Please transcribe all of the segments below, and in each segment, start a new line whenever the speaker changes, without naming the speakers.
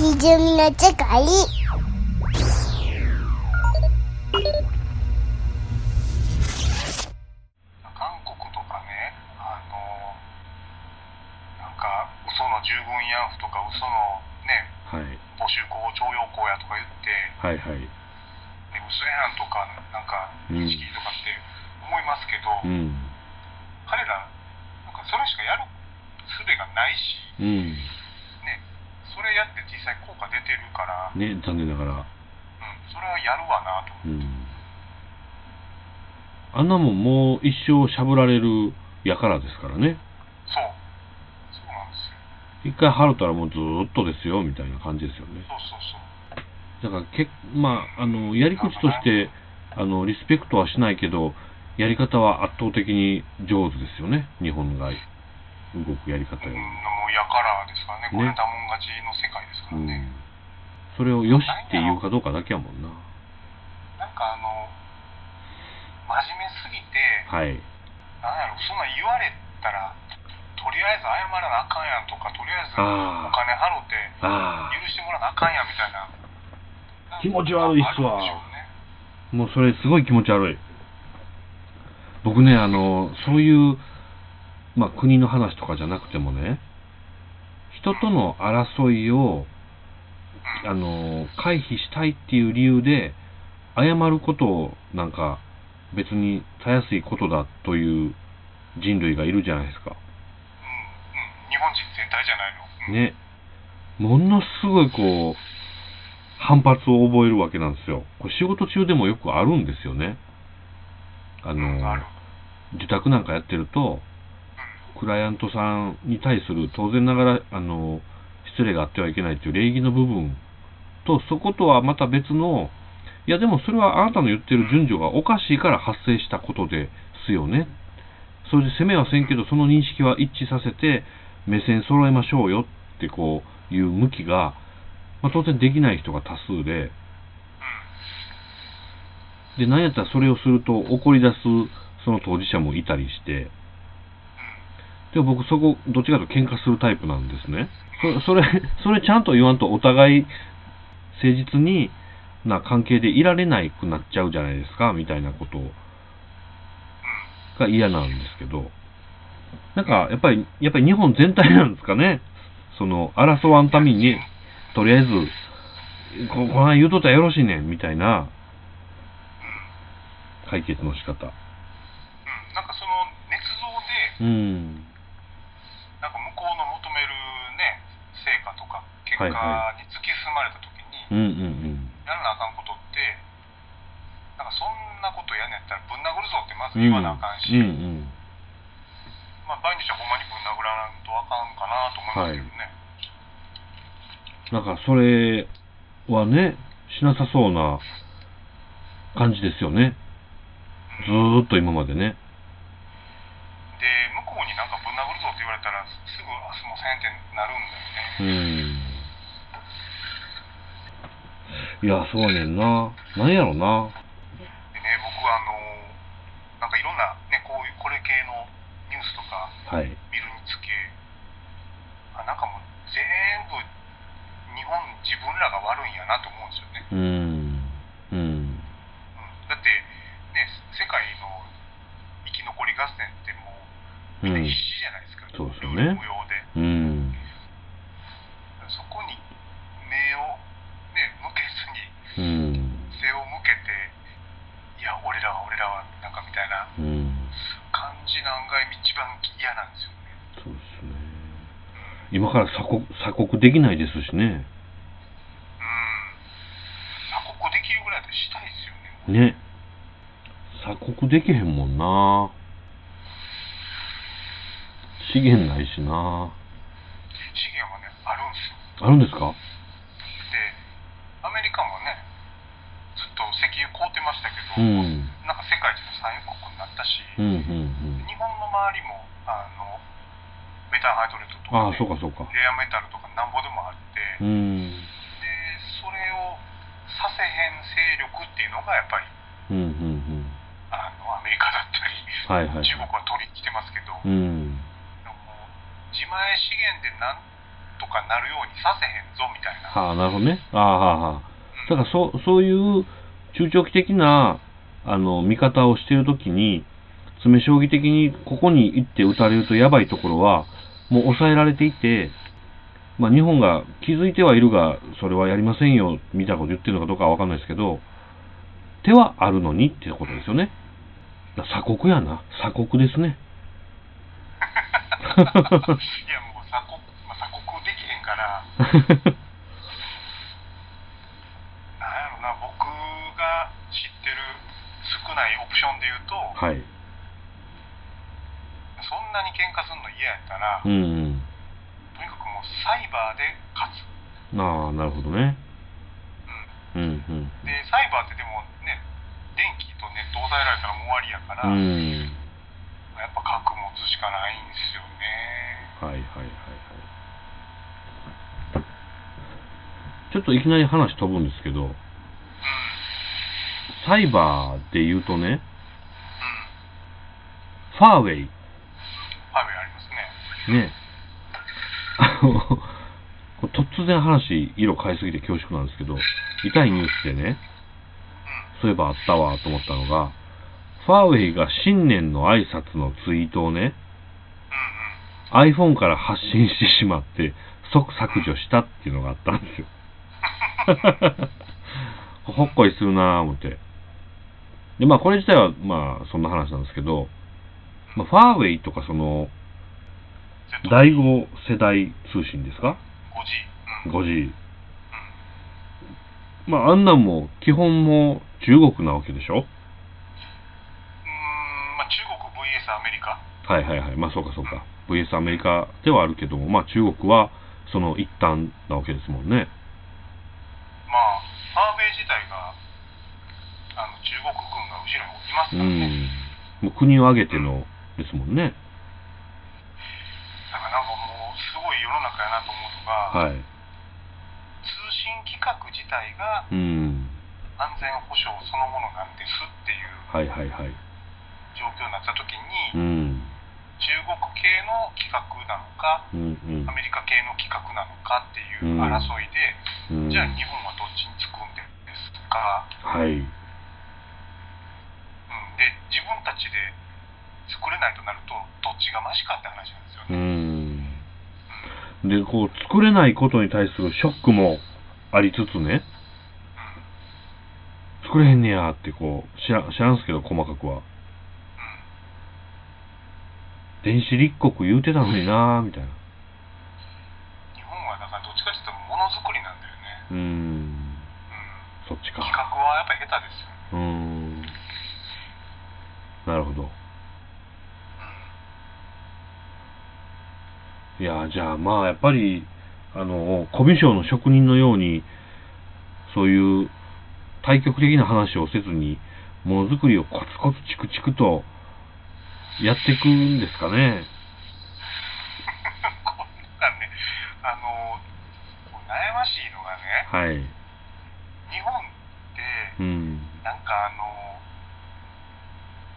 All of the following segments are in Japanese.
ひじゅみの世界
韓国とかね、あのなんか、嘘の従軍慰安婦とか、嘘のね、
はい。
募集校、徴用工やとか言って、
はいはい。
ね、嘘やんとか、なんか、
うん
認識とかって思いますけど、
うん。
彼ら、なんかそれしかやる術がないし、
うん。
ね、それやって実際効果出てるから、
ね、残念ながら。
うん、それはやるわなと。
うん。あんなもんもう一生しゃぶられるやからですからね。
そう。そうなんですよ。
一回払ったらもうずーっとですよ、みたいな感じですよね。
そうそうそう。
だからけ、まあ、あの、やり口として、あの、リスペクトはしないけど、やり方は圧倒的に上手ですよね。日本が動くやり方よ
うん、やからですからね、これ
ね
だもん勝ちの世界ですからね。
ん。それをよしって言うかどうかだけやもんな。
なんかあの、真面目すぎて、
はい。
なんやろ、そんなん言われたら、とりあえず謝らなあかんやんとか、とりあえずお金払って
あ
許してもらわなあかんやんみたいな。
気持ち悪いっすわ。もうそれすごい気持ち悪い。僕ね、あの、そういう、まあ、国の話とかじゃなくてもね、人との争いを、あの、回避したいっていう理由で、謝ることを、なんか、別にたやすいことだという人類がいるじゃないですか。
日本人全体じゃないの？うん
ね。ものすごいこう、反発を覚えるわけなんですよ。これ仕事中でもよくあるんですよね。あの、
うんある。
受託なんかやってると、クライアントさんに対する当然ながら、あの、失礼があってはいけないという礼儀の部分と、そことはまた別の、いやでもそれはあなたの言ってる順序がおかしいから発生したことですよね。それで責めはせんけど、その認識は一致させて、目線揃えましょうよってこういう向きが、まあ、当然できない人が多数で、で、なんやったらそれをすると怒り出すその当事者もいたりして、でも僕そこ、どっちかと喧嘩するタイプなんですね。そそれ、それちゃんと言わんとお互い誠実にな関係でいられないくなっちゃうじゃないですか、みたいなことが嫌なんですけど、なんかやっぱり、やっぱり日本全体なんですかね。その、争わんために、とりあえず、ここない言うとったらよろしいねん、みたいな解決の仕方。
うん、なんかその捏造で、
うん。
なんか向こうの求めるね、成果とか結果に
はいは
突き進まれた時に、やらなあかんことって、なんかそんなことやんねやったらぶん殴るぞってまず
うん。
言わなあかんし、
うんうん。
まあ場合にしてはほんまにぶん殴らんとあかんかなと思いますけどね。
なんかそれはね、しなさそうな感じですよね。ずーっと今までね。
で、向こうになんかぶん殴るぞって言われたら、すぐ、あ、すいませんってなるんだよね。
うん。いや、そうやねんな。なんやろな。
でね、僕はあの、なんかいろんな、ね、こういう、これ系のニュースとか
はい。
見るにつけ、あなんかもう全部、日本、自分らが悪いんやなと思うんですよね。
うん。うん。
うん、だって、ね、世界の生き残り合戦ってもう、みんな必死じゃないですか。
そうですよね
無用で。
うん。
そこに目を、ね、向けずに、
うん。
背を向けて、いや、俺らは俺らは、なんかみたいな
うん。
感じなんが一番嫌なんですよね。
そうですね。今から鎖国、鎖国できないですしね。
うん。鎖国できるぐらいでしたいですよね。
ね。鎖国できへんもんな。資源ないしな。
資源はね、あるんですよ。
あるんですか
で、アメリカもね、ずっと石油買うて
うん。
なんか世界一の産油国になったし、
うん、うん、
日本の周りも、あの、メタンハイドレートと
うん。ああ、
か、ね、
そうか、そうか。
レアメタルとかなんぼでもあって、
うん。
で、それをさせへん勢力っていうのがやっぱり、
うん、うん、うん。
あの、アメリカだったり、
はい、はい。
中国は取りに来てますけど、
うん。
でも自前資源でなんとかなるようにさせへんぞみたいな。
はあ、なるほどね。ああ、はあ、はあ。だから、そう、そういう中長期的な、あの、見方をしているときに、詰将棋的にここに行って打たれるとやばいところは、もう抑えられていて、まあ、日本が気づいてはいるが、それはやりませんよ、みたいなこと言ってるのかどうかはわかんないですけど、手はあるのにってことですよね。だ鎖国やな。鎖国ですね。
いやもう鎖国、まあ、鎖国できへんから、なんやろな、僕が知ってる少ないオプションで言うと、
はい。
そんなに喧嘩するの嫌やったら、
うん、
とにかくもうサイバーで勝つ。
うん。ああ、なるほどね。
うん
うん、うん。
で、サイバーってでもね、電気とネット抑えられたらもう終わりやから、
うん。
やっぱ核持つしかないんですよね。
はいはいはいはい。ちょっといきなり話飛ぶんですけど、
うん。うん。
サイバーで言うとね、ファーウェイ、
ファーウェイありますね。
ね、あの、突然話、色変えすぎて恐縮なんですけど、痛いニュースでね、
うん。
そういえばあったわと思ったのが、ファーウェイが新年の挨拶のツイートをね、iPhone から発信してしまって、即削除したっていうのがあったんですよ。ほっこりするなぁ思って。で、まあこれ自体はまあそんな話なんですけど、まあ、ファーウェイとかその、第5世代通信ですか
？5G。うん。
?5G。まああんなんも基本も中国なわけでしょ？
うーん、まあ中国 VS アメリカ。
はいはいはい。まあそうかそうか。VS アメリカではあるけども、まあ中国はその一端なわけですもんね。
まあ、ファーウェイ自体が、あの中国軍が後ろにいます
う
からね。
ん。もう国を挙げてのですもんね。
だからなんかもう、すごい世の中やなと思うのが、
はい。
通信規格自体が
うん。
安全保障そのものなんですっていう
はいはいはい。
状況になった時
う
に、
ん。
中国系の規格なのか、
うんうん
アメリカ系の規格なのかっていう
うん
争いで、
うん。
じゃあ日本はどっちにつくんですか、
はい。
うん、で自分たちで作れないとなるとどっちがマシかって話なんですよ
う
ね。
ん。で、こう、作れないことに対するショックもありつつね、作れへんねやってこう、知ら知らんすけど、細かくは。
うんうん
電子立国言うてたのになぁ、みたいな。
日本はだからどっちかっていうとものづくりなんだよね。
うーん。
うん
そっちか
企。画はやっぱり下手ですよ。
うーん。なるほど。いや、じゃあまあ、やっぱり、あの、コミュ障の職人のように、そういう対極的な話をせずに、ものづくりをコツコツチクチクとやっていくんですかね。
こんなんね、あの、悩ましいのがね、
はい。
日本って、
うん。
なんかあの、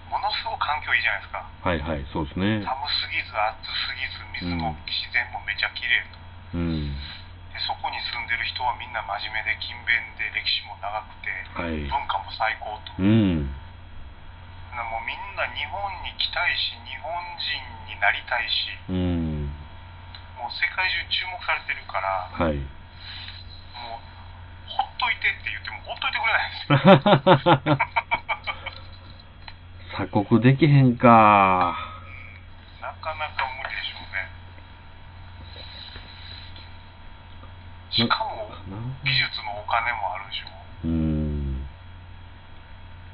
ものすごく環境いいじゃないですか。
はいはい、そうですね。
寒すぎず暑すぎず、水も自然もめちゃ綺麗と。
うん。
でそこに住んでる人はみんな真面目で勤勉で歴史も長くて、
はい。
文化も最高と。
うん。
なもうみんな日本に来たいし、日本人になりたいし、
うん。
もう世界中注目されてるから、
はい。
もう、ほっといてって言ってもほっといてくれないんですよ。
鎖国できへんか。
なかなか無理でしょうね。しかも、技術もお金もあるでしょ。
うん。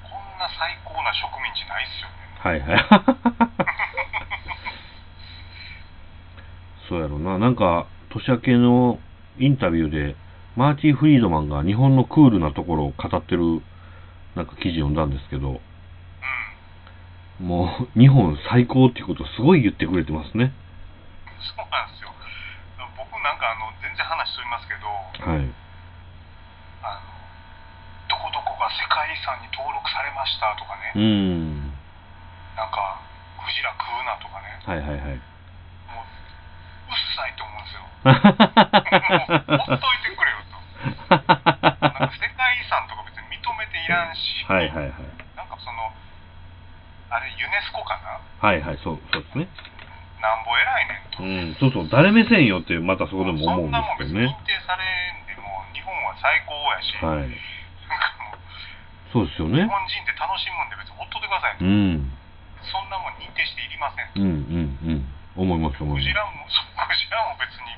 こんな最高な植民地ないっすよね。
はいはい。そうやろな。なんか、年明けのインタビューで、マーティ・フリードマンが日本のクールなところを語ってる、なんか記事読んだんですけど、
うん。
もう、日本最高っていうことをすごい言ってくれてますね。
そうなんですよ。僕なんかあの、全然話しとりますけど、
はい。
あの、どこどこが世界遺産に登録されましたとかね、
うん。
なんか、クジラ食うなとかね、
はいはいはい。
もう、うっさいと思うんですよ。もうほっといてくれよと。なんか世界遺産とか別に認めていらんし、
はいはいはい。
あれ、ユネスコかな？
はいはい、そう、そうですね。
なんぼ偉いねんと。
うん、そうそう、誰目線よって、またそこでも思うん
そんなもん
ですけどね。
別に認定されんでも、日本は最高やし、
はい。そうですよね。
日本人って楽しむんで別にほっといてくださいと。
うん。
そんなもん認定していりませんと。
うんうんうん。思います思います。
クジラも、そうクジラも別に、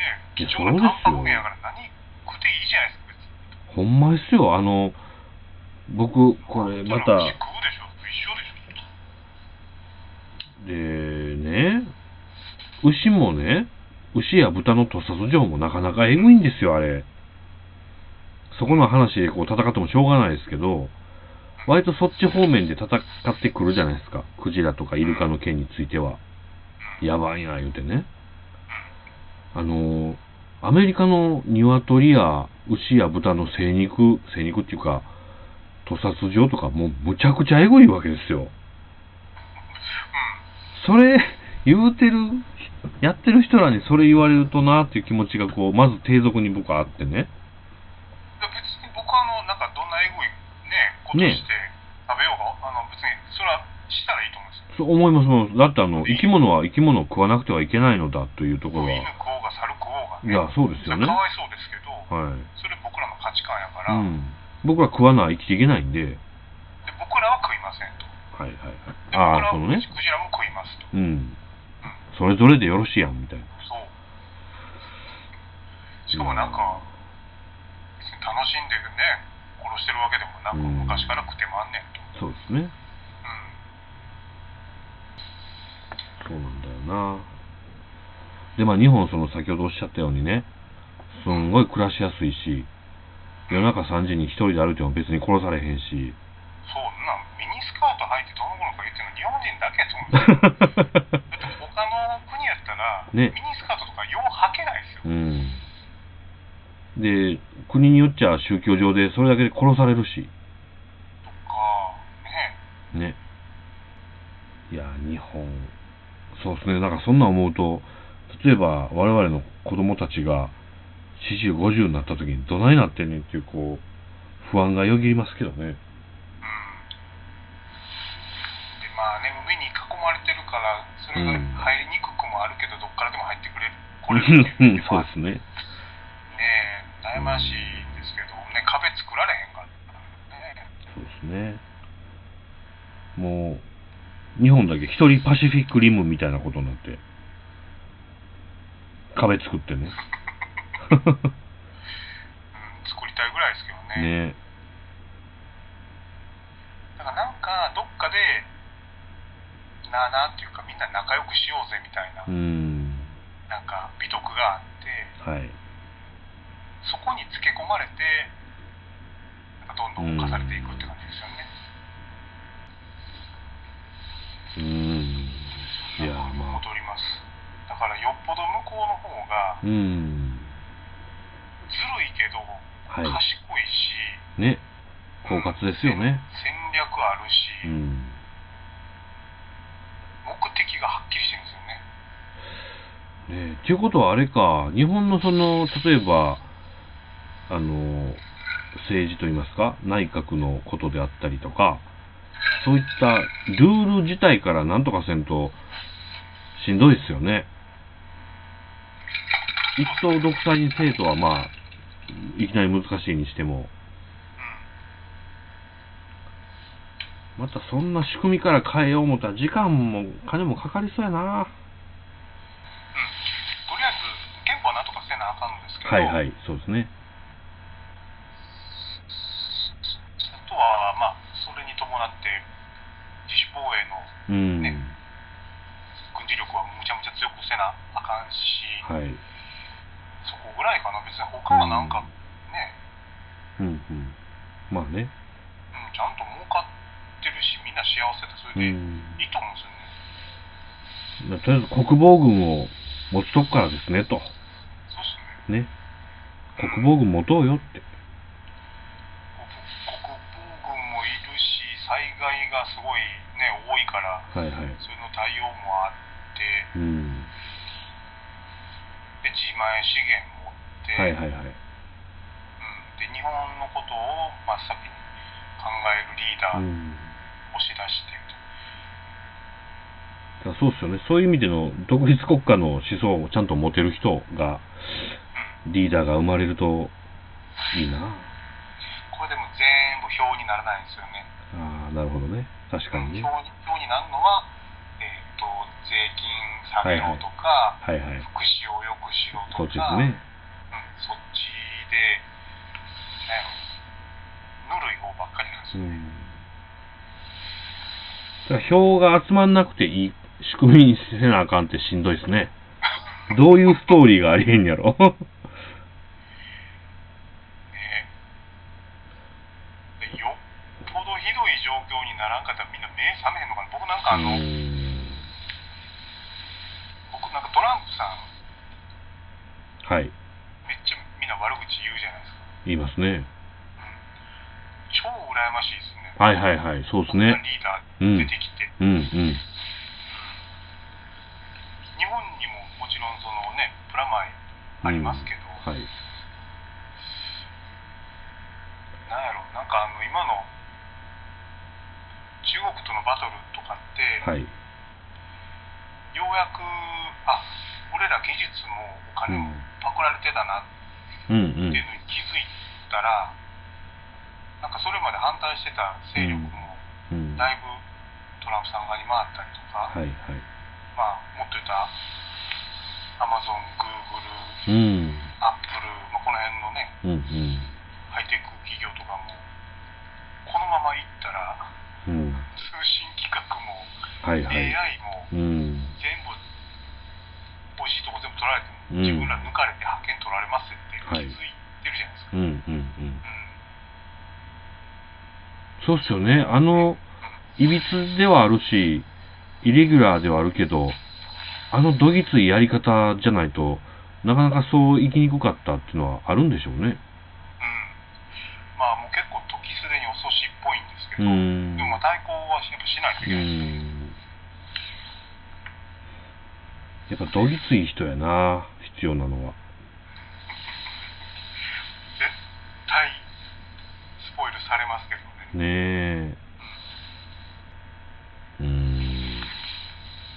ね、貴重なタンパク源やから何食っていいじゃないですか、別に。
ほんまですよ、あの、僕、これまた、
牛食うでしょ、で。
ね、牛もね、牛や豚の屠殺場もなかなかえぐいんですよ、あれ。そこの話でこう戦ってもしょうがないですけど、割とそっち方面で戦ってくるじゃないですか。クジラとかイルカの件については。やばいな、言うてね。あの、アメリカの鶏や牛や豚の生肉、生肉っていうか、屠殺場とかもうむちゃくちゃエゴいわけですよ。それ、言うてる、やってる人らにそれ言われるとなっていう気持ちがこう、まず低俗に僕はあってね。
で別に僕はあの、なんかどんなエゴいね、ことして食べようが、あの別にそれはしたらいいと思うんですよ。
そう思いますもん。だってあの、生き物は生き物を食わなくてはいけないのだというところは。
犬食おうが猿食おうがね。
いや、そうですよね。
かわいそうですけど、
はい。
それ僕らの価値観やから、
うん。僕ら食わない生きていけないんで。
で僕らは食いませんと。
はいはいはい。
で
ああ、そのね。
クジラも食いますと。
うん。それぞれでよろしいやん、みたいな。
そう。しかもなんか、別に楽しんでね、殺してるわけでもなく、
うん
昔から食ってもあんねんと。
そうですね。
うん。
そうなんだよな。で、まあ日本、その先ほどおっしゃったようにね、すんごい暮らしやすいし、夜中3時に一人で歩いても別に殺されへんし、
そうなん、ミニスカート履いてどうのこうのか言ってるの日本人だけやと思う。だって他の国やったら、
ね
ミニスカートとかよう履けないですよ。
うん。で、国によっちゃ宗教上でそれだけで殺されるし、
とか、ね。
ね。いや、日本、そうですね。なんかそんなん思うと、例えば我々の子供たちが40、50になった時にどないなってんねんっていう、こう、不安がよぎりますけどね。
うん。で、まあね、海に囲まれてるから、それが
うん
入りにくくもあるけど、どっからでも入ってくれる。これっていうのは
そうですね。
ねえ、悩ましいですけど、ね、壁作られへんからね。
そうですね。もう、日本だけ一人パシフィックリムみたいなことになって、壁作ってね。
うん、作りたいぐらいですけどね。
ね。
だからなんか、どっかで、なあなんていうか、みんな仲良くしようぜみたいな、
うん。
なんか、美徳があって、
はい。
そこにつけ込まれて、なんかどんどん侵されていくって感じですよね。
うん。いや、まあ。
戻ります。だから、よっぽど向こうの方が、
うん。
ずるいけど、
はい。
賢いし、
ね。狡猾ですよね。
戦略あるし、
うん。
目的がはっきりしてるんですよね。
ねっていうことはあれか、日本のその、例えば、あの、政治といいますか、内閣のことであったりとか、そういったルール自体からなんとかせんと、しんどいですよね。一党独裁にせえとはまあ、いきなり難しいにしても、またそんな仕組みから変えよう思ったら時間も金もかかりそうやな。
うん。とりあえず、憲法はなんとかせなあかんんですけど、
はいはい、そうですね。
あとは、まあ、それに伴って、自主防衛の
うん。
ね軍事力はむちゃむちゃ強くせなあかんし、
はい。
そこぐらいかな、別に他はなんかね、
うんうん。まあね。
うん、ちゃんと儲かってるし、みんな幸せで、それでい
うん。
いと思うんですよね。
とりあえず国防軍を持つとこからですね、と。
そうっすね。
ね。国防軍持とうよって。
国国防軍もいるし、災害がすごいね、多いから、
はいはい。
それの対応もあって、
うん。
前資源持って、
はいはいはい。
ことを真っ先に考えるリーダーを
うん。
押し出してと、
だからそうですよね。そういう意味での独立国家の思想をちゃんと持てる人が、リーダーが生まれるといいな。
これでも全部票にならないんですよね。
ああ、なるほどね。確かにね。
票に票になるのは、えー、と税金下げろとか、
はいはい。
福祉を良くしろとか、
ですね。
うん、そっちで、ね、ぬるい方ばっかりなんですよ。
うん。だから票が集まんなくていい仕組みにせなあかんってしんどいですね。どういうストーリーがありへんやろ？
ねでよっぽどひどい状況にならんかったらみんな目覚めへんのかな僕なんかあの、
うん
僕なんかトランプさん
はい。
めっちゃみんな悪口言うじゃないですか、
言いますね。
超羨ましいですね
はいはいはい。そうですね。
リーダ
うん
ー出てきて、
うんうん。
日本にももちろんそのねプラマイありますけど、
はい。
なんやろなんかあの今の中国とのバトルとかって、
はい。
ようやくあ俺ら技術もお金もパクられてたな
うんうん
っていう。のに気づいたら、なんかそれまで反対してた勢力も
うん。
だいぶトランプさん側に回ったりとか、
はいはい。
まあもっと言ったらアマゾン、グーグル、
うん。
アップル、まあ、この辺のね
うんうん。
ハイテク企業とかもこのままいったら
うん。
通信規格も
はいはい。
AI も
うん。
全部美味しいとこ全部取られて
うん
自分ら抜かれて派遣取られますって
はい
気づいてるじゃないですか、
うんうんうん。
うん
そうっすよね。あの、いびつではあるし、イレギュラーではあるけど、あのどぎついやり方じゃないと、なかなかそう生きにくかったっていうのはあるんでしょうね。
うんまあもう結構時すでに遅しっぽいんですけ
う
ど、
ん。
でもまあ対抗はやっぱしないというけない、
ん。やっぱどぎつい人やな、必要なのは。
絶対スポイルされますけどね
ねえ。うん。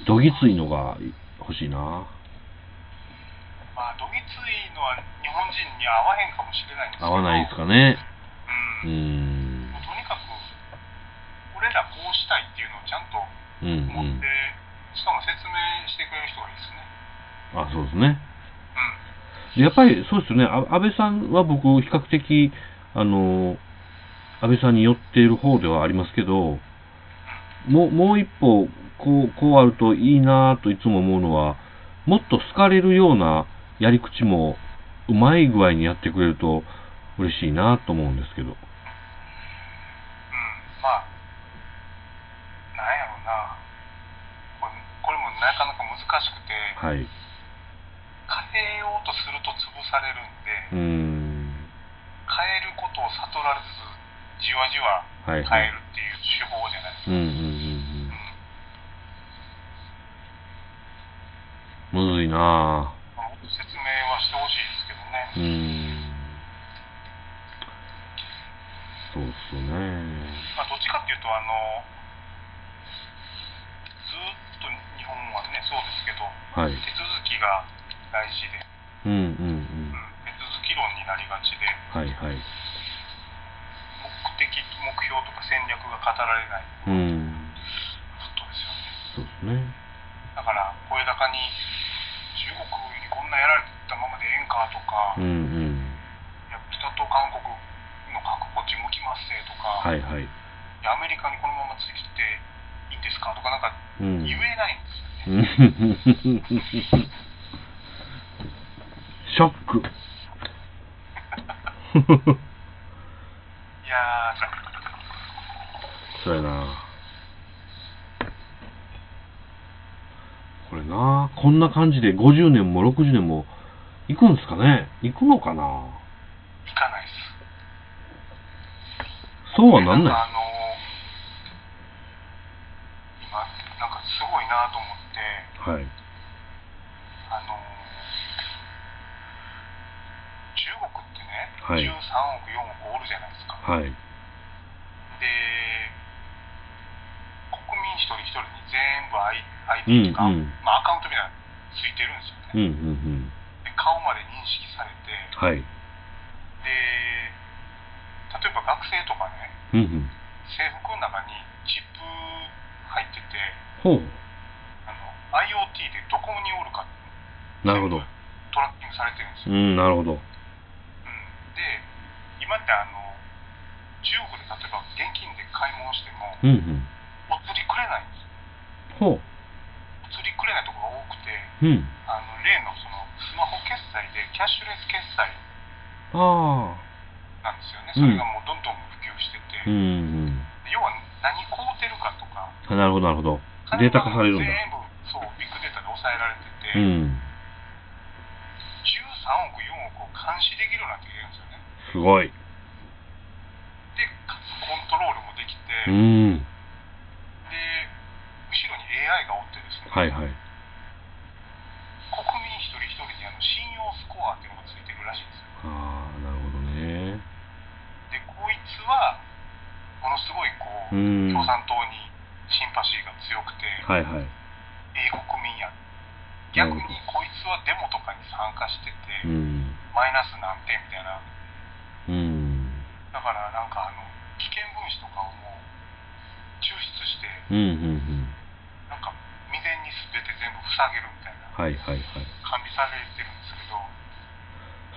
どぎついのが欲しいな。
まあどぎついのは日本人に合わへんかもしれないんですけど
合わないですかね。
う
うん
うとにかく俺らこうしたいっていうのをちゃんと
うんうん
持って、。しかも説明してくれる人がいいですね
あ、そうですね。
うん
でやっぱりそうですよね。あ安倍さんは僕、比較的、あの、安倍さんに寄っている方ではありますけど、もう、もう一歩、こう、こうあるといいなといつも思うのは、もっと好かれるようなやり口も、うまい具合にやってくれると嬉しいなと思うんですけど。
うんまあなんやろうなこれこれもなかなか難しくて
はい。
変えようとすると潰されるんで
うーん。
変えることを悟られわじわ
はいはい
変える。っていう手法じゃないですか、
うんうんうんうん。むずいな
まあもっと説明はしてほしいですけどね、
うーん。そうっすよね。
まあ、どっちかっていうとあのずーっと日本はねそうですけど
はい。
手続きが大事で、
うんうん
うん、手続き論になりがちで
うん。はいはい。
目的目標とか戦略が語られない
うん。
ずっとですよね
そうですね。
だから声高に中国にこんなやられたままでええんかとか、い
うんうん。
や北と韓国の核こっち向きますぜとか、
はいはい。
アメリカにこのままついていいんですかとかなんか
うん。
言えないんですよね、
う んショック。
いやーそ
やな。これな、こんな感じで50年も60年も行くんですかね？行くのかな？
行かないです
そうはなんない
かあの今なんかすごいなと思って
はい。
あの
はい
13億、4億おるじゃないですか。
はい。
で、国民一人一人に全部か、
うんうん
まあ、アカウントみたいなのついてるんですよね。
うんうん
で顔まで認識されて、
うん。はい。
で、例えば学生とかね、
うんうん。
制服の中にチップ入ってて、
ほう。
あの IoT でどこにおるか
なるほど。
トラッキングされてるんですよ。
うん、なるほど。
うんで、今ってあの中国で例えば現金で買い物しても、
うんうん。
お釣りくれないんです
ほう。
よ。お釣りくれないところが多くて、
うん。
あの例のそのスマホ決済でキャッシュレス決済。なんですよね。
うん
それがもうどんどん普及してて、
うんうん。
要は何買うてるかとか、
あなるほど、なるほど。データ化されるんだ。
全部そうビッグデータで抑えられてて、
うん。
13億、4億を監視できるようになってきてるんですよね。
すごい。
で、かつコントロールもできて、
うん。
で、後ろに AI がお
はいはい。
国民一人一人にあの信用スコアっていうのがついてるらしいんですよ。
ああ、なるほどね。
で、こいつは、ものすごいこう、
うん。は
共産党にシンパシーが強くて、
いはい。
英国民や。逆にこいつはデモとかに参加してて、
うん。
マイナス何点みたいな。
うん。
だからなんかあの、危険分子とかをもう抽出して、
うんうん
げるみたいな
はいはいはい。
管理されてるんですけど、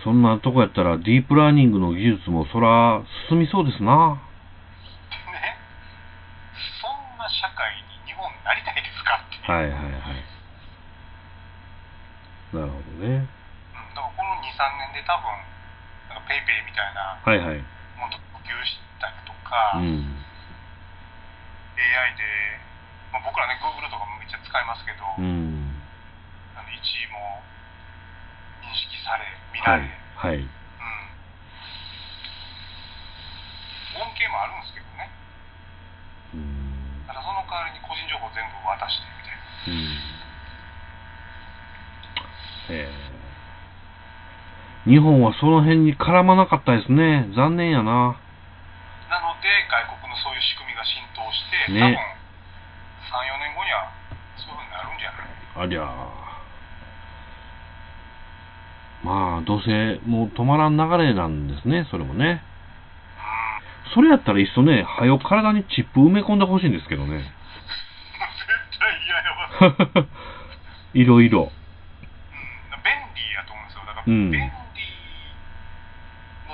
そんなとこやったらディープラーニングの技術もそら進みそうですな。
でね、そんな社会に日本なりたいですかっていう。
はいはいはい。なるほどね。
うん、だからこの2、3年で多分、なんか PayPay みたいな
はいはい。
ものと普及したりとか、
う
AI
ん。
で、まあ、僕らね、Google とかもめっちゃ使いますけど、
うん。
位置も認識され、見ら
はい
れ、
はい。
うん。恩恵もあるんですけどね。
うん。
ただその代わりに個人情報全部渡してみたいな。
うん。ええ日本はその辺に絡まなかったですね。残念やな。
なので、外国のそういう仕組みが浸透して、
ね
多分、3、4年後にはそういうふうになるんじゃない？
ありゃまあ、どうせもう止まらん流れなんですね、それもね。
うん。
それやったらいっそね、はよ体にチップ埋め込んでほしいんですけどね。
絶対嫌やわ。
いろいろ。
うん便利やと思うんですよ。だから、
うん
便利の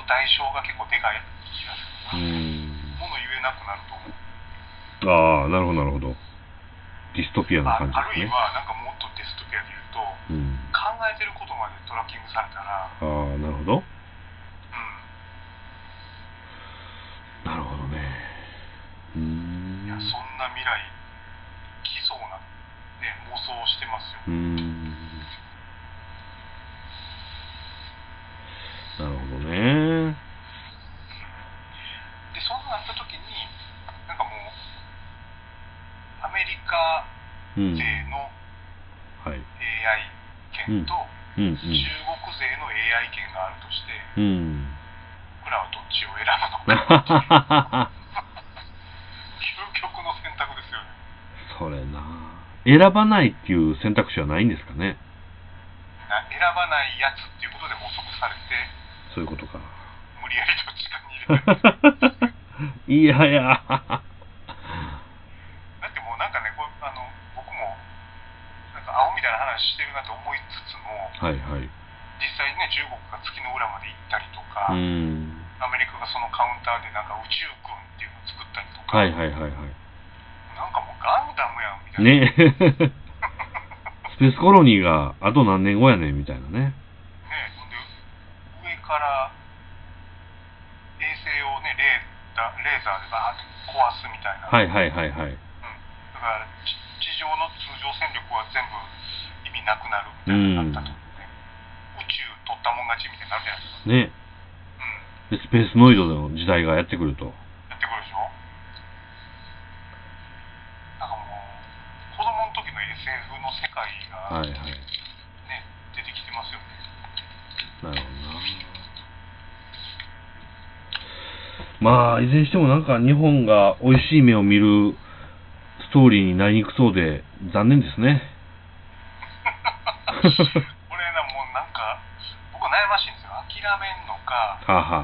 代償が結構でかい気がす
う
るな。
ん。
もの言えなくなると思う。
ああ、なるほど、なるほど。ディストピアな
あ
感じですね。
あるいは、なんかもっとディストピアで言うと、
うん。
考えてることまでトラッキングされたら、
ああ、なるほど。
うん、
なるほどね。うーん。
いや、そんな未来、来そうな、ね、妄想をしてますよ。
うーん。なるほどね。
で、そうなった時に、なんかもう、アメリカ
うん。
勢の
はい。
権と。中国勢の AI 権があるとして、
うん。
僕らはどっちを選ぶのか、究極の選択ですよね。
それな選ばないっていう選択肢はないんですかね。
な選ばないやつっていうことで補足されて、
そういうことか。
無理やりどっちかに入れられて。
いやいや。
だってもうなんかね、こうあの僕も、なんか青みたいな話してるなと思いつつも、
はいはい。
実際にね、中国が月の裏まで行ったりとか、
うん。
アメリカがそのカウンターでなんか宇宙軍っていうのを作ったりとか、
はいはいはいはい。
なんかもうガンダムやんみたいな。
ねスペースコロニーがあと何年後やねんみたいなね。
ね、で上から衛星をねレーダレーザーでバーッと壊すみたいな、
はいはいはいはい。
うん、だからち地上の通常戦力は全部なくなるみたいになったと、ね宇宙取ったもん勝ちみたいになるじゃないですか、
ね。
うん、
でスペースノイドの時代がやってくると。
やってくるでしょ？なんかもう子供の時の SF の世界が
はいはい。
ね、出てきてますよね
なるほどな。まあ、いずれにしてもなんか日本が美味しい目を見るストーリーになりにくそうで残念ですね。
これな、もうなんか、僕悩ましいんですよ。諦めんのか、
はあ、は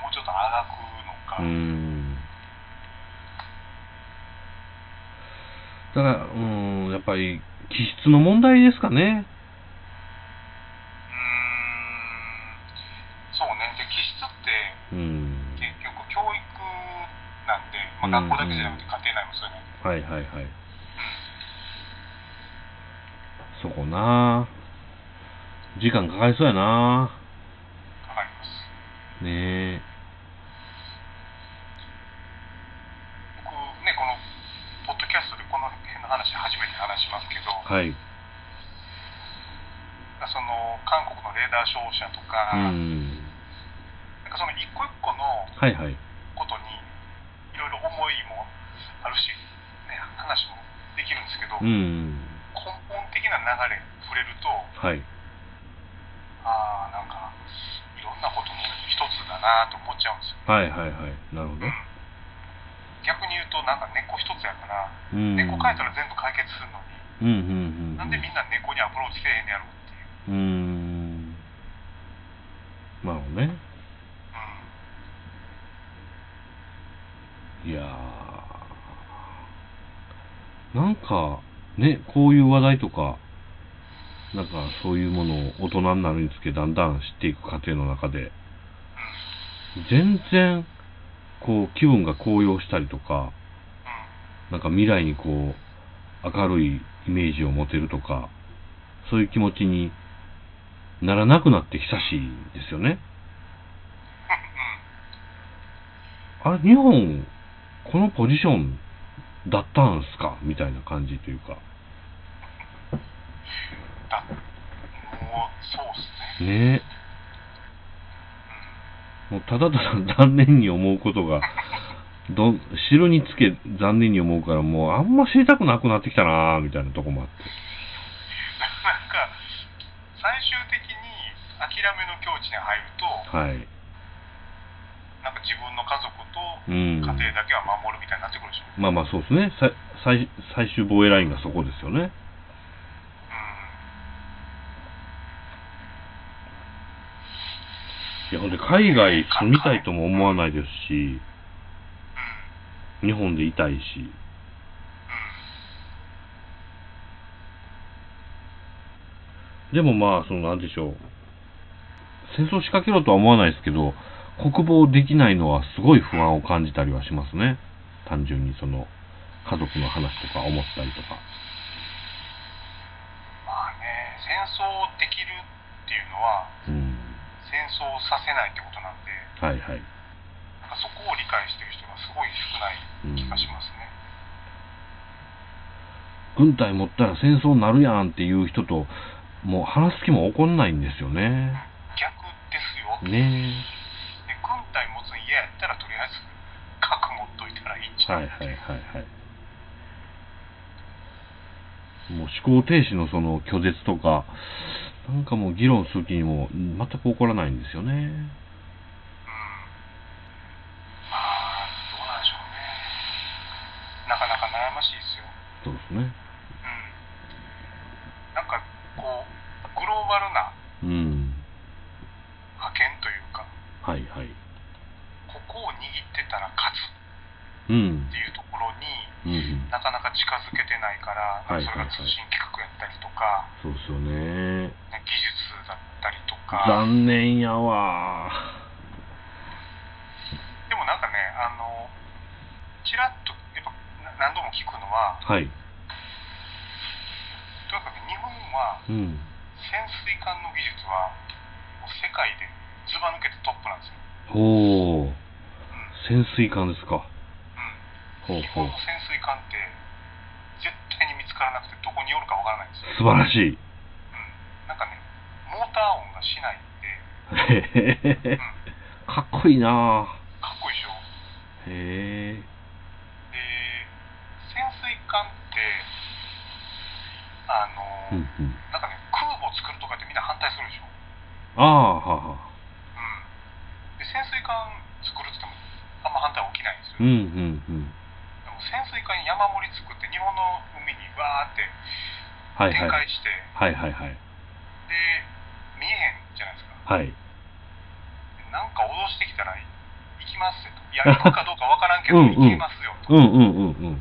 もうちょっとあがくの
あ、
か。
うーん。だから、うーん、やっぱり気質の問題ですかね。
うーんそうね。で、気質って、
うん。
結局教育なんで、まあ、
うん
学校だけじゃなくて家庭内もそういうの
はいはいはい。そこな時間かかりそうやな
かかります。
ねえ。
僕ね、このポッドキャストでこの辺の話初めて話しますけど、
はい。
その韓国のレーダー照射とか、
うん。
なんかその一個一個の
はいはい。
ことにいろいろ思いもあるし、ね、話もできるんですけど、
うん。
な流れに触れると、
はい。
ああ、なんかいろんなことの一つだなと思っちゃうんですよ。
はいはいはい。なるほど
うん。逆に言うと、なんか根っこ一つやから、
うん。
根っこ変えたら全部解決するのに、
うんうんうん。
なんでみんな根っこにアプローチせえへんねやろっていう。
うーん。なるほどね。
うん
いやー。なんか、ね、こういう話題とか、なんかそういうものを大人になるにつけだんだん知っていく過程の中で、全然、こう気分が高揚したりとか、なんか未来にこう、明るいイメージを持てるとか、そういう気持ちにならなくなって久しいですよね。あれ、日本、このポジションだったんすか？みたいな感じというか。
だもうそうっすね。
ねもうただただ残念に思うことが、ど知るにつけ残念に思うから、もうあんま知りたくなくなってきたなみたいなとこもあって。
なんか最終的に諦めの境地に入ると、
はい。
なんか自分の家族と
うん。
家庭だけは守るみたいになってくるでしょ。
まあまあそうですね。さ最最終防衛ラインがそこですよね。
うん
いや、ほんで海外住みたいとも思わないですし、
うん
日本でいたいし。
うん
でもまあ、その、なんでしょう。戦争仕掛けろとは思わないですけど、国防できないのはすごい不安を感じたりはしますね。単純にその、家族の話とか思ったりとか。
まあね、戦争できるっていうのは、
うん。
戦争させないってことなんで、
はいはい。
なんかそこを理解してる人がすごい少ない気がしますね。
軍隊持ったら戦争になるやんっていう人と、もう話す気も起こんないんですよね。
逆ですよ。
ね
で軍隊持つの嫌やったらとりあえず核持っといたらいいんじ
え。
ゃん。
はいはいはいはい。もう思考停止のその拒絶とか、なんかもう議論する気にも全く起こらないんですよね。
うんまあ、どうなんでしょうね。なかなか悩ましいですよ。
そうですね。
うん。なんか、こう、グローバルな
うん。
覇権というか、
はいはい。
ここを握ってたら勝つ
うん
っ。ていうところに
うん。
なかなか近づけてないから、
はい
それが通信規格やったりとか、
そうですよね。
ね技術だったりとか、
残念やわ
でもなんかね、あの、ちらっとやっぱな何度も聞くのは、
はい。
とにかく日本は
うん。
潜水艦の技術はもう世界でずば抜けてトップなんですよ。
ほう。
うん
潜水艦ですか。
うん、
ほうほう
日本の。潜水艦って絶対に見つからなくてどこにおるかわからないんですよ。
素晴らしい。
うん、なんかね、モーター音がしないんで、
へへへ
うん、
かっこいいな
かっこいいでしょ？
へえ。
で、潜水艦って、あの、
うんうん。
なんかね、空母作るとかってみんな反対するでしょ？
ああ、はあはあ。
うん。で、潜水艦作るって言っても、あんまないんですよ、
うんうんうん。
でも潜水艦に山盛り作って日本の海にわーって
はいはい。
展開して、
はいはいはい。
で見えへんじゃないですか
はい。
なんか脅してきたら行きますよといや行くかどうかわからんけど
うんうん
行けますよと、
うんうんうんうん。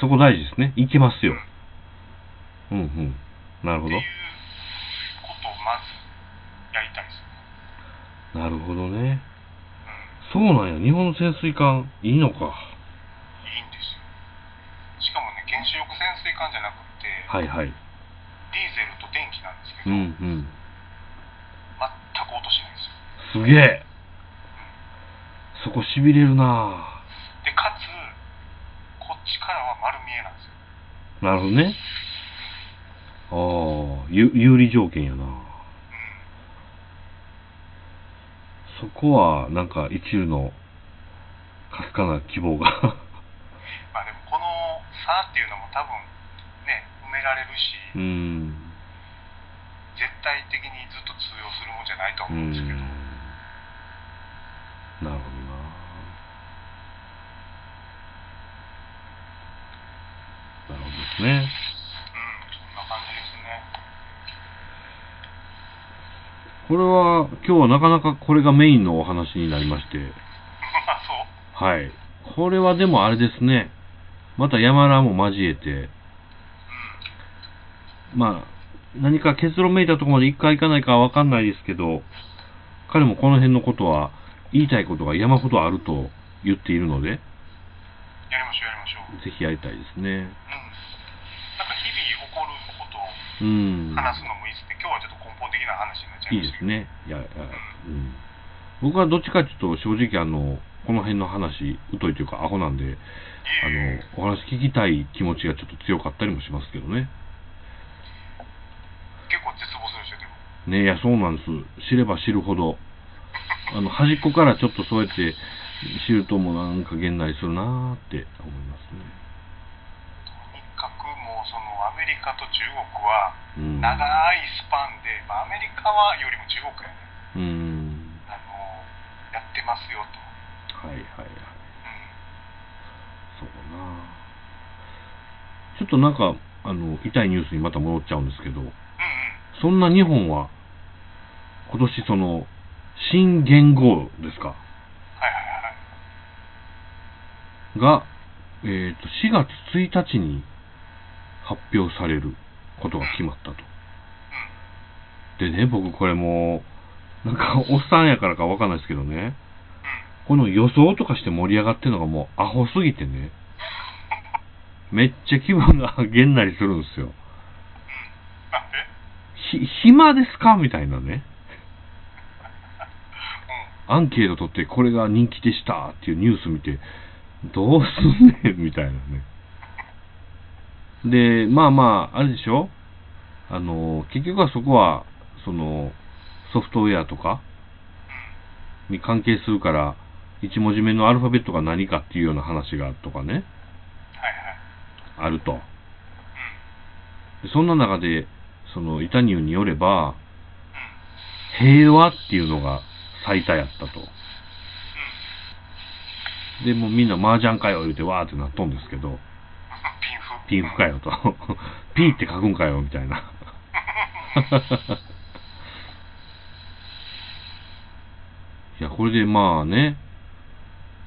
そこ大事ですね。いけますよ。うんうん。なるほど
っていう。ことをまずやりたいです
なるほどね。
うん
そうなんや。日本の潜水艦、いいのか。
いいんですよしかもね原子力潜水艦じゃなくて、
はいはい。
ディーゼル
うんうん。
全く音しないんですよ
すげえ。そこしびれるな
でかつこっちからは丸見えなんですよ
なるほどね。ああ、ゆ有利条件やな。
うん
そこは、なんか、一縷の、かすかな希望が。
まあでもこの差っていうのも多分ね埋められるし、
うーん。
絶対的にずっと通用するもんじゃないと。思うんですけど、
なるほどな。なるほどですね。
うん、そんな感じですね。
これは、今日はなかなかこれがメインのお話になりまして。
まあそう。
はい。これはでもあれですね。また山田も交えて、まあ、何か結論めいたところまで一回行かないかはわかんないですけど、彼もこの辺のことは、言いたいことが山ほどあると言っているので、
やりましょうやりましょう。うん。
ぜひやりたいですね。
なんか日々起こることを
うん。
話すのもいいですね。今日はちょっと根本的な話になっちゃいましたけど。
いいですね。いや、いやうん。僕はどっちかというと、正直あの、この辺の話、疎いというかアホなんで、あの、お話聞きたい気持ちがちょっと強かったりもしますけどね。
結構絶望するでしょ、でも。
ねいや、そうなんです。知れば知るほど、あの、端っこからちょっとそうやって知るともなんかげんなりするなーって思いますね。
とにかくもうそのアメリカと中国は
うん。
長いスパンで、まあ、アメリカはよりも中国やね、
うん。
あのやってますよと。
はいはいはい。
うん。
そうだなちょっとなんか、あの、痛いニュースにまた戻っちゃうんですけど、
うんうん。
そんな日本は、今年その、新元号ですか？
はいはいはい。
が、えっ、と、4月1日に発表されることが決まったと。でね、僕これもう、なんか、おっさんやからかわかんないですけどね。この予想とかして盛り上がってるのがもうアホすぎてね、めっちゃ気分が げんなりするんですよ。暇ですか？みたいなね。
うん。
アンケート取ってこれが人気でしたっていうニュース見て、どうすんねん？みたいなね。で、まあまあ、あれでしょ？あの、結局はそこは、その、ソフトウェアとかに関係するから、1文字目のアルファベットが何かっていうような話がとかね、
はいはい。
あると。そんな中で、その、イタニューによれば、
うん。
平和っていうのが最多やったと。
うん。
で、もうみんな麻雀かよ言うてわーってなっとんですけど、
ピンフ。
かよと。ピーって書くんかよみたいな。いや、これでまあね、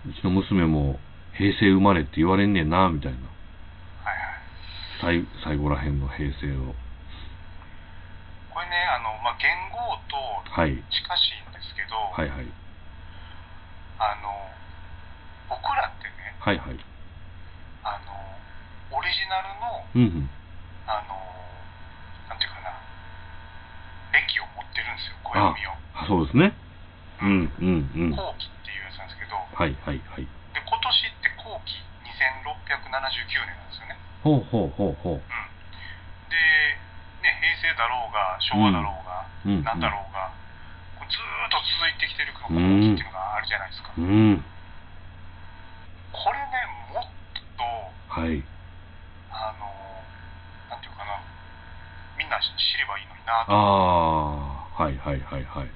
うちの娘も平成生まれって言われんねんな、みたいな。
はいはい。
最最後らへんの平成を。
これね、あの、まあ、言語と
はい。
近しいんですけど、
はいはい。
あの、僕らってね、
はいはい。
あの、オリジナルの、
うんうん。
あの、なんていうかな、歴を持ってるんですよ、暦を。
あ、そうですね。うんうんうん。は
後期っていうやつなんですけど、
いはいはい。
で、今年って後期2679年なんですよね。
ほうほうほうほう。
うん。で、ね、平成だろうが、昭和だろうが、
うん。
なんだろうが、こうずーっと続いてきてるこっていうのがあるじゃないですか。
うん。
これね、もっと、
はい。
あの、なんていうかな、みんな知ればいいのにな
あ
と。
あ、はいはいはいはい。
うん。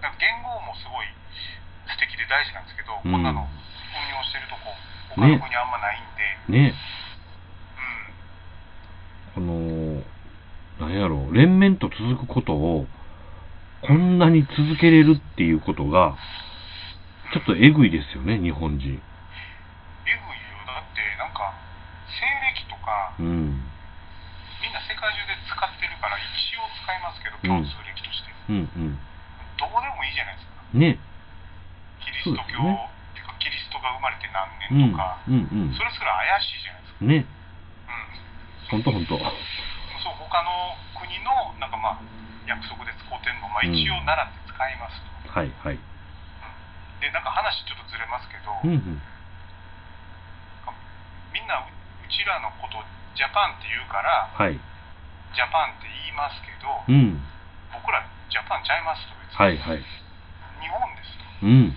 なんか言語もすごい素敵で大事なんですけど、
うん
こんなの運用してるとこ他の国あんまないんで、
ね、この、なんやろう、連綿と続くことを、こんなに続けれるっていうことが、ちょっとえぐいですよね、日本人。
うん、えぐいよだってなんか西暦とか
うん。
みんな世界中で使ってるから一応使いますけど共通暦として、
うんうん。
どうでもいいじゃないですか
ね。
キリスト教、
ね
てかキリストが生まれて何
うん。
年とか、
うんうん
そ。れすら怪しいじゃないですか、
ね。
うん、
ほんとほんと。
他の国のなんかまあ約束で使うてんの、まあ、
うん
一応習って使いますと、
はいはい。
でなんか話ちょっとずれますけど、
うんうん。
みんなううちらのことジャパンって言うから
はい。
ジャパンって言いますけど、
うん。
僕らジャパンちゃいますと別に、
はいはい。
日本ですと、
うん。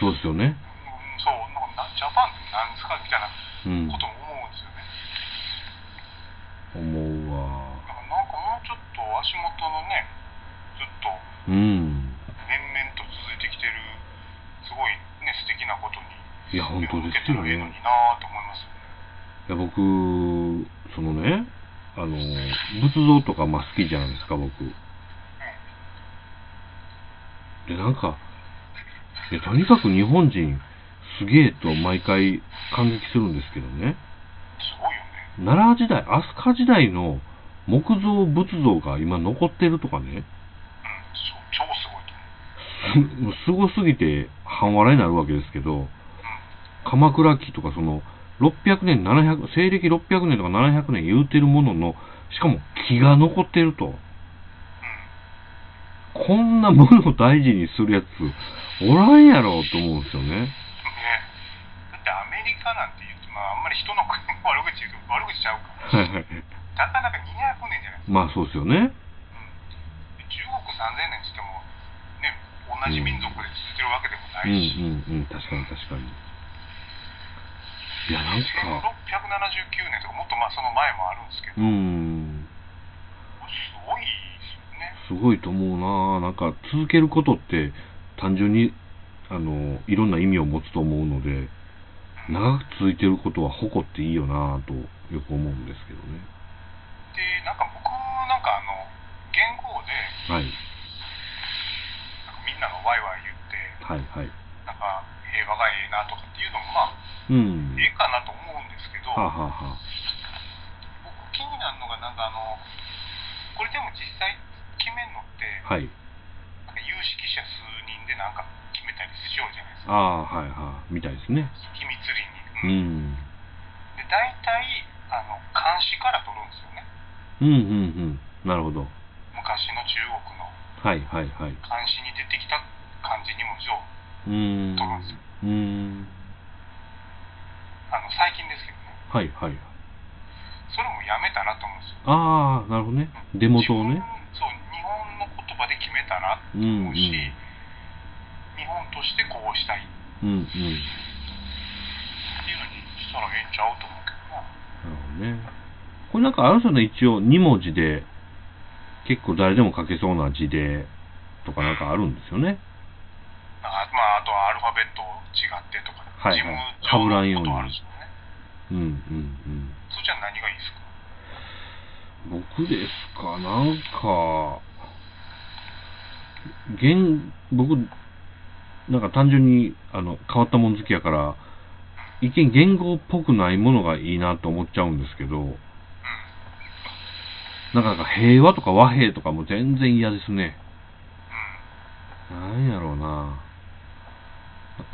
そうですよね。
うんそうなんかなジャパンって何ですかみたいな
うん
こ。とも思うんですよね、
思うわ。
だからなんかも足元のねずっと
うん。
連綿と続いてきてるすごいね素敵なことに
いや、本当ですよね。
けたらええのになぁと思います
いや、僕、そのね、あの、仏像とかまあ好きじゃないですか、僕。で、なんか、いやとにかく日本人、すげえと毎回感激するんですけどね、
すごいよね
奈良時代、飛鳥時代の木造仏像が今残ってるとかね、
うん。そう超すごいと思う。
す すごすぎて半笑いになるわけですけど、鎌倉期とかその600年、700、西暦600年とか700年言うてるものの、しかも木が残ってると。こんなものを大事にするやつ、おらんやろうと思うんですよね。
ね。だってアメリカなんて言って、まあ、あんまり人の悪口言うと悪口ちゃうから
はいはい。
なかなか200年じゃないですか、
まあそうですよね。
中国3000年って言ってもね同じ民族で続いてるわけでもな
うん
いし、
うんうん、確かに確かに。いや、なんか、
1679年とかもっとまあその前もあるんですけど、
うん、
すごいですよね。
すごいと思うな。なんか続けることって単純に、あの、いろんな意味を持つと思うので、長く続いてることは誇っていいよなとよく思うんですけどね。
でなんか僕なんかあの言語で
はい、
なんかみんながワイワイ言って
はい、はい。
なんか平和がええなとかっていうのもまあ
うん。
ええかなと思うんですけど、
はあ、はあはあ、
僕気になるのがなんかあのこれでも実際決めるのって、
はい。
なんか有識者数人でなんか決めたりしようじゃないですか
ああ、はい、はい。みたいですね。
秘密裏
う
に、
ん。
うんで大体あの監視から取るんですよね
うん、うん、うん。なるほど。
昔の中国の
はい、はい、はい。
監視に出てきた漢字2文字を
うーん。
取るんですよ
うーん。
あの最近ですけどね
はい、はい。
それもやめたなと思うんですよ
ああ、なるほどね。出元をね。
自分そう日本の言葉で決めたらと
うん、うん。
思うし、日本としてこうしたいっ
うん、うん。
ていうのにしたらええんちゃうと思うけどな
なるほどね。これなんかある人ね、一応2文字で、結構誰でも書けそうな字で、とかなんかあるんですよね。
あまあ、あとはアルファベット違ってとか、
はいはい
事務上のことあるしね。
うん、うん、うん。
そっちは何がいいですか？
僕ですか、なんか、言、僕、なんか単純に、あの、変わったもん好きやから、一見言語っぽくないものがいいなと思っちゃうんですけど、
うん。
なんか平和とか和平とかも全然嫌ですね。
うん。
なんやろうな。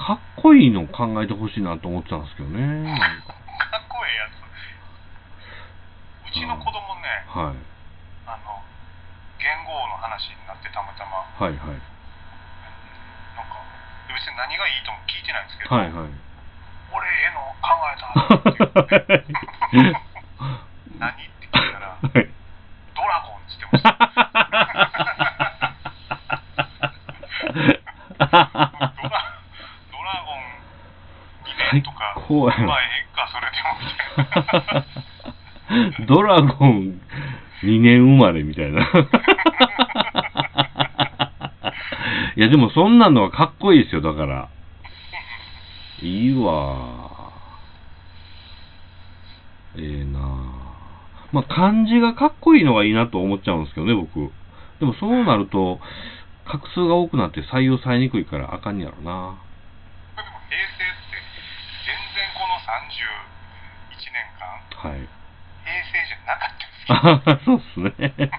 かっこいいの考えてほしいなと思ってたんですけどね。か
かっこええやつ。うちの子供ね、
はい。
あの、言語の話になってたまたま、
はいはい。
なんか、別に何がいいとも聞いてないんですけど、
はいはい。
俺、ええの考えたって、何って聞いたら、
はい。
ドラドラゴン2年とか、
最高やな
まあええか、それでもみたい。
ドラゴン2年生まれみたいな。いや、でもそんなのはかっこいいですよ、だから。いいわ。ええなあまあ、漢字がかっこいいのがいいなと思っちゃうんですけどね、僕。でもそうなると、画数が多くなって採用されにくいからあかんやろな。
でも平成って全然この31年間
はい。
平成じゃなかったです
そうっすね。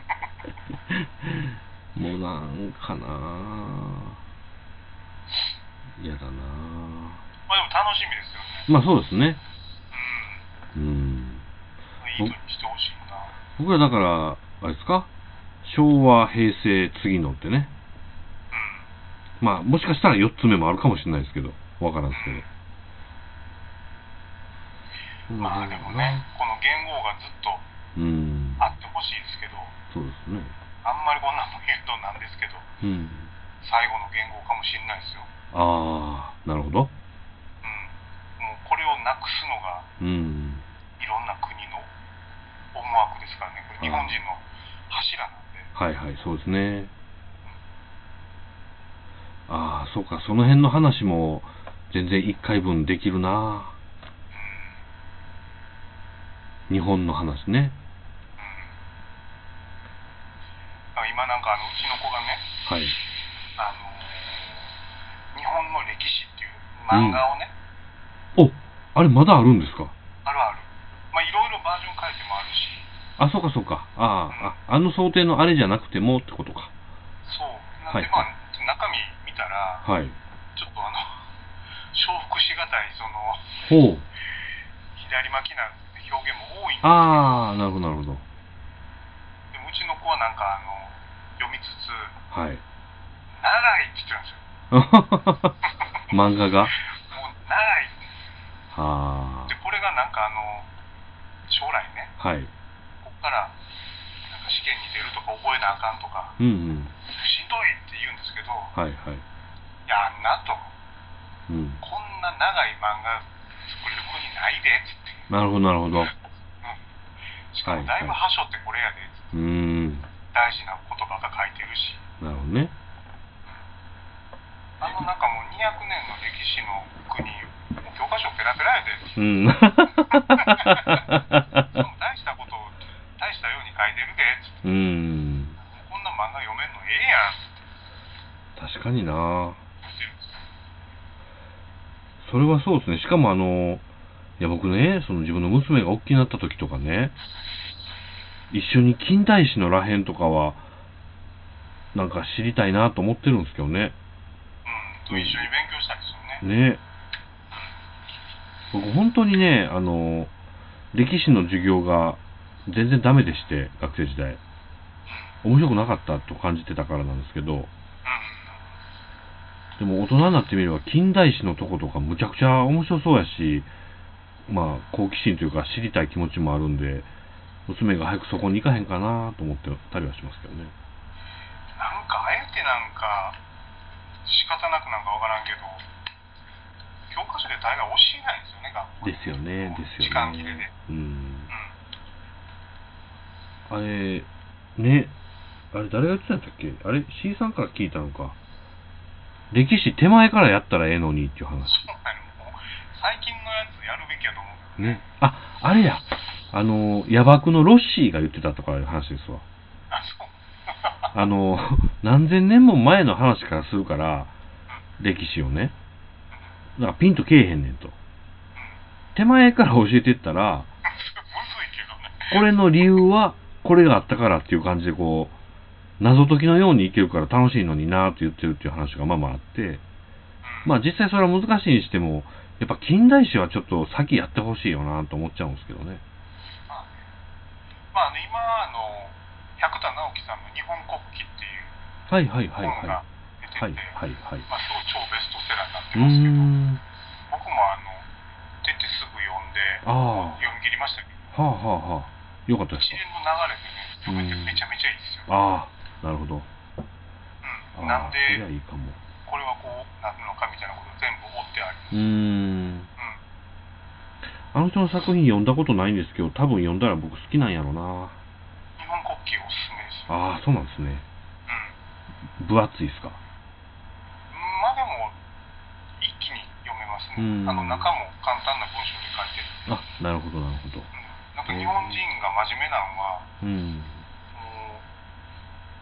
もうなんかな嫌だな
まあでも楽しみですよね
まあそうですね。
うん
うん。
してほしいな
僕らだから、あれですか？昭和、平成、次のってね。
うん
まあ、もしかしたら4つ目もあるかもしれないですけど、わからんですけど。
まあでもね、この言語がずっと
うん。
あってほしいですけど、
そうですね。
あんまりこんなの言うとなんですけど、
うん。
最後の言語かもしれないですよ。
ああ、なるほど。
うん。もうこれをなくすのが
うん。
いろんな国の思惑ですからね、これ日本人の柱なんで。
はいはい、そうですね。ああ、そうか、その辺の話も全然1回分できるな。日本の話ね。
あ今なんかあのうちの子がね、
はい。
あのー日本の歴史っていう漫画をね、
お、あれまだあるんですか？
ろいろバージョン変えてもあるし、
あ、そうかそうか。ああ、ああの想定のあれじゃなくてもってことか。
そう。なん
はい
でまあ、中身見たら、
はい。
ちょっとあの、承服しがたいその
ほう。
左巻きな表現も多いんですけど、
ああ、なるほどなるほど。
でもうちの子はなんかあの読みつつ
はい。
「長い」って言ってるんですよ
漫画が？
もう長い
は
でこれがなんかあの将来ね
あ。はい。
ここからなんか試験に出るとか覚えなあかんとか
うんうん。
しんどいって言うんですけど
はいはい。
やんなと
うん。
こんな長い漫画作れる国ないでっつって、
なるほどなるほど。
うん、しかもだいぶ
はい
はしょってこれやでっつって
うーん。
大事な言葉が書いてるし
なるほどね。
あのなんかもう200年の歴史の国教科書ペラペラやで
うん。
大したことを大したように書いてるでっつって
うん。
こんな漫画読めんのええやん
確かになそれはそうですね。しかもあの、いや僕ね、その自分の娘が大きくなった時とかね、一緒に近代史のらへんとかは、なんか知りたいなと思ってるんですけどね。
うんと一緒に勉強したいですよね
ね。僕本当にね、あの、歴史の授業が全然ダメでして、学生時代。面白くなかったと感じてたからなんですけど、でも大人になってみれば近代史のとことかむちゃくちゃ面白そうやし、まあ好奇心というか知りたい気持ちもあるんで、娘が早くそこに行かへんかなと思ってたりはしますけどね。
なんかあえてなんか仕方なくなんかわからんけど教科書で大概教えないんですよね学校
ですよね、ですよね。
時間切れで
うん。
うん
あれ、ね、あれ誰が言ってたんだっけ？あれ ?C さんから聞いたのか。歴史手前からやったらええのにっていう話。
そうなの最近のやつやるべきやと思う
ね。あ、あれや。あの、野爆のロッシーが言ってたとかいう話ですわ。
あそう
あの、何千年も前の話からするから、歴史をね。だからピンとけえへんねんと。手前から教えてったら、これの理由は、これがあったからっていう感じでこう、謎解きのようにいけるから楽しいのになーって言ってるっていう話がまあまああって、
うん
まあ実際それは難しいにしても、やっぱ近代史はちょっと先やってほしいよなと思っちゃうんですけどね。
まあね今あの百田直樹さんの「日本国旗」っていう
はいはいはい
本が
はい。はいはいはい。
まあ、超ベストセラーになってますけど
ん。
僕もあの出てすぐ読んで
あ
読み切りましたけど
あ。はあはあはあ。よかったです
一
か
連の流れでね読めてめちゃめちゃいいですよ、
ああ、なるほど。
うん、なんで
いいかも。
これはこうなるのかみたいなこと全部追ってあります、
うーん。
うん
あの人の作品読んだことないんですけど、多分読んだら僕好きなんやろな。
日本国旗おすすめですよ、
ああ、そうなんですね。
うん、
分厚いですか？
ですね、
うん
あの中も簡単な文章で書いてる、
あ、なるほど、なるほど。
うんなんか日本人が真面目なのは
うん。
もう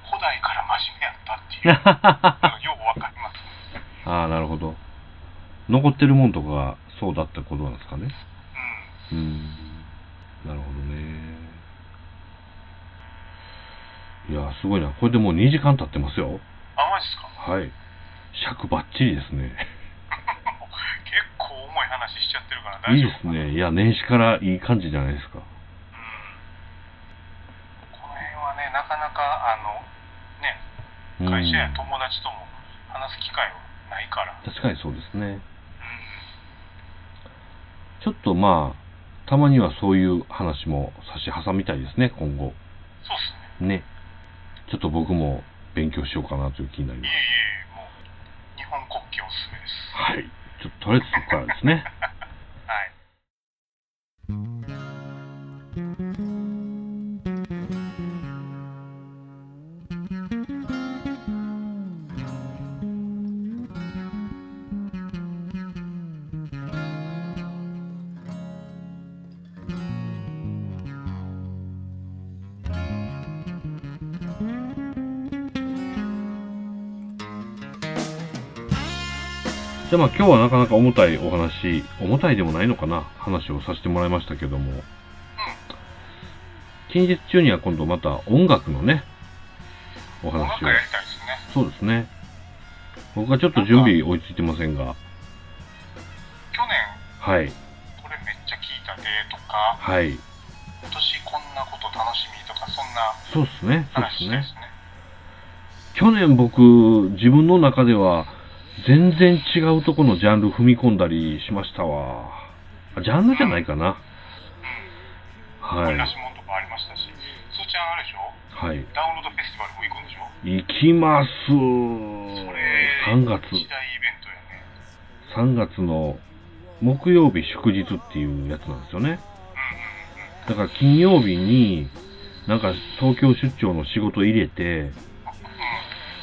古代から真面目やったっていう ようわかります、
ああ、なるほど。残ってるもんとかがそうだったことなんですかね。
うん
うん。なるほどね。いや、すごいな。これでもう2時間経ってますよ。
あマジっすか？
はい。尺バッチリですね。
話しちゃってるから大
いい
丈夫
ですね。いや、年始からいい感じじゃないですか。
うんこの辺はねなかなかあのね
うん。
会社や友達とも話す機会はないから、
確かにそうですね。
うん
ちょっとまあ、たまにはそういう話も差し挟みたいですね、今後。
そうっすね
ね。ちょっと僕も勉強しようかなという気になり
いえい
ます。
えもう日本国旗おすすめです
はい。ちょっととりあえずそこからですね。じゃあまあ今日はなかなか重たいお話、重たいでもないのかな、話をさせてもらいましたけども、近日中には今度また音楽のね、お
音
話を
楽。やりたいですね
そうですね。僕はちょっと準備追いついてませんが、
去年
はい、
これめっちゃ聞いたでとか
はい。
今年こんなこと楽しみとかそんな
そうですね、そうですね
話です。ね
去年僕、自分の中では、全然違うとこのジャンル踏み込んだりしましたわ。あジャンルじゃないかな。
うん
はい。
出し物とかありましたしすーちゃんあれでしょ？
はい。
ダウンロードフェスティバルも行くんでしょ？
行きます。
それ
3月、
一大イベントやね
3月の木曜日祝日っていうやつなんですよね。だから金曜日に、なんか東京出張の仕事入れて、
うん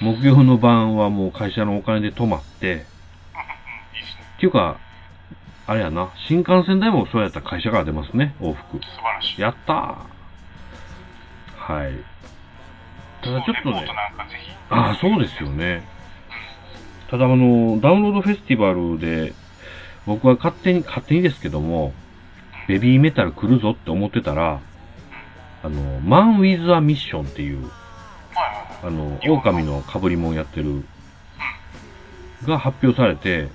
木曜の晩はもう会社のお金で泊まって、っていうか、あれやな、新幹線代もそうやったら会社から出ますね、往復。
素晴らしい。
やったー。はい。ただちょっとね。ああ、そうですよね。ただあの、ダウンロードフェスティバルで、僕は勝手に、勝手にですけども、ベビーメタル来るぞって思ってたら、あの、マン・ウィズ・ア・ミッションっていう、あの、狼の被り物やってる、が発表されて、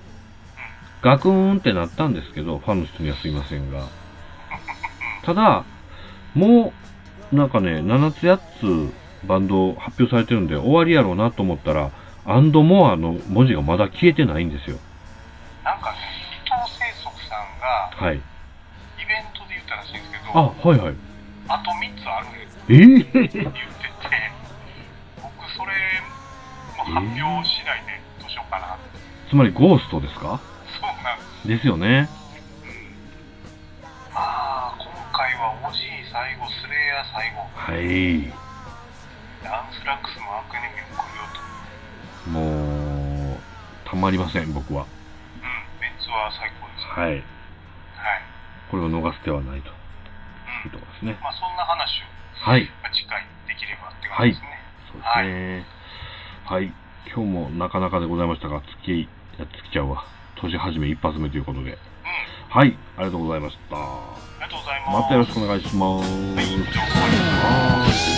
ガクーンってなったんですけど、ファンの人にはすいませんが。ただ、もう、なんかね、7つ8つバンド発表されてるんで終わりやろうなと思ったら、アンドモアの文字がまだ消えてないんですよ。
なんかね伊藤清則さんが
はい。
イベントで言ったらしいんですけど
あ、はいはい。
あと3つあるんです
えー、
って言っ発表次第でどうしようかなって
つまりゴーストですか？
そうなんです
ですよね。
まあ今回は OG 最後スレイヤー最後
はい。
アンスラックスもアクネミも来るよと
もう、たまりません、僕は。
うんメンツは最高です
はい。
はい
これを逃す手はないと
うん
いうところですね。
まあそんな話を
はい。
まあ次回できればって感じですね、
そうですね。はい。今日もなかなかでございましたが、月、いや、月ちゃんは、年始め一発目ということで。
うん
はい。ありがとうございました。
ありがとうございます
またよろしくお願いします。
は
い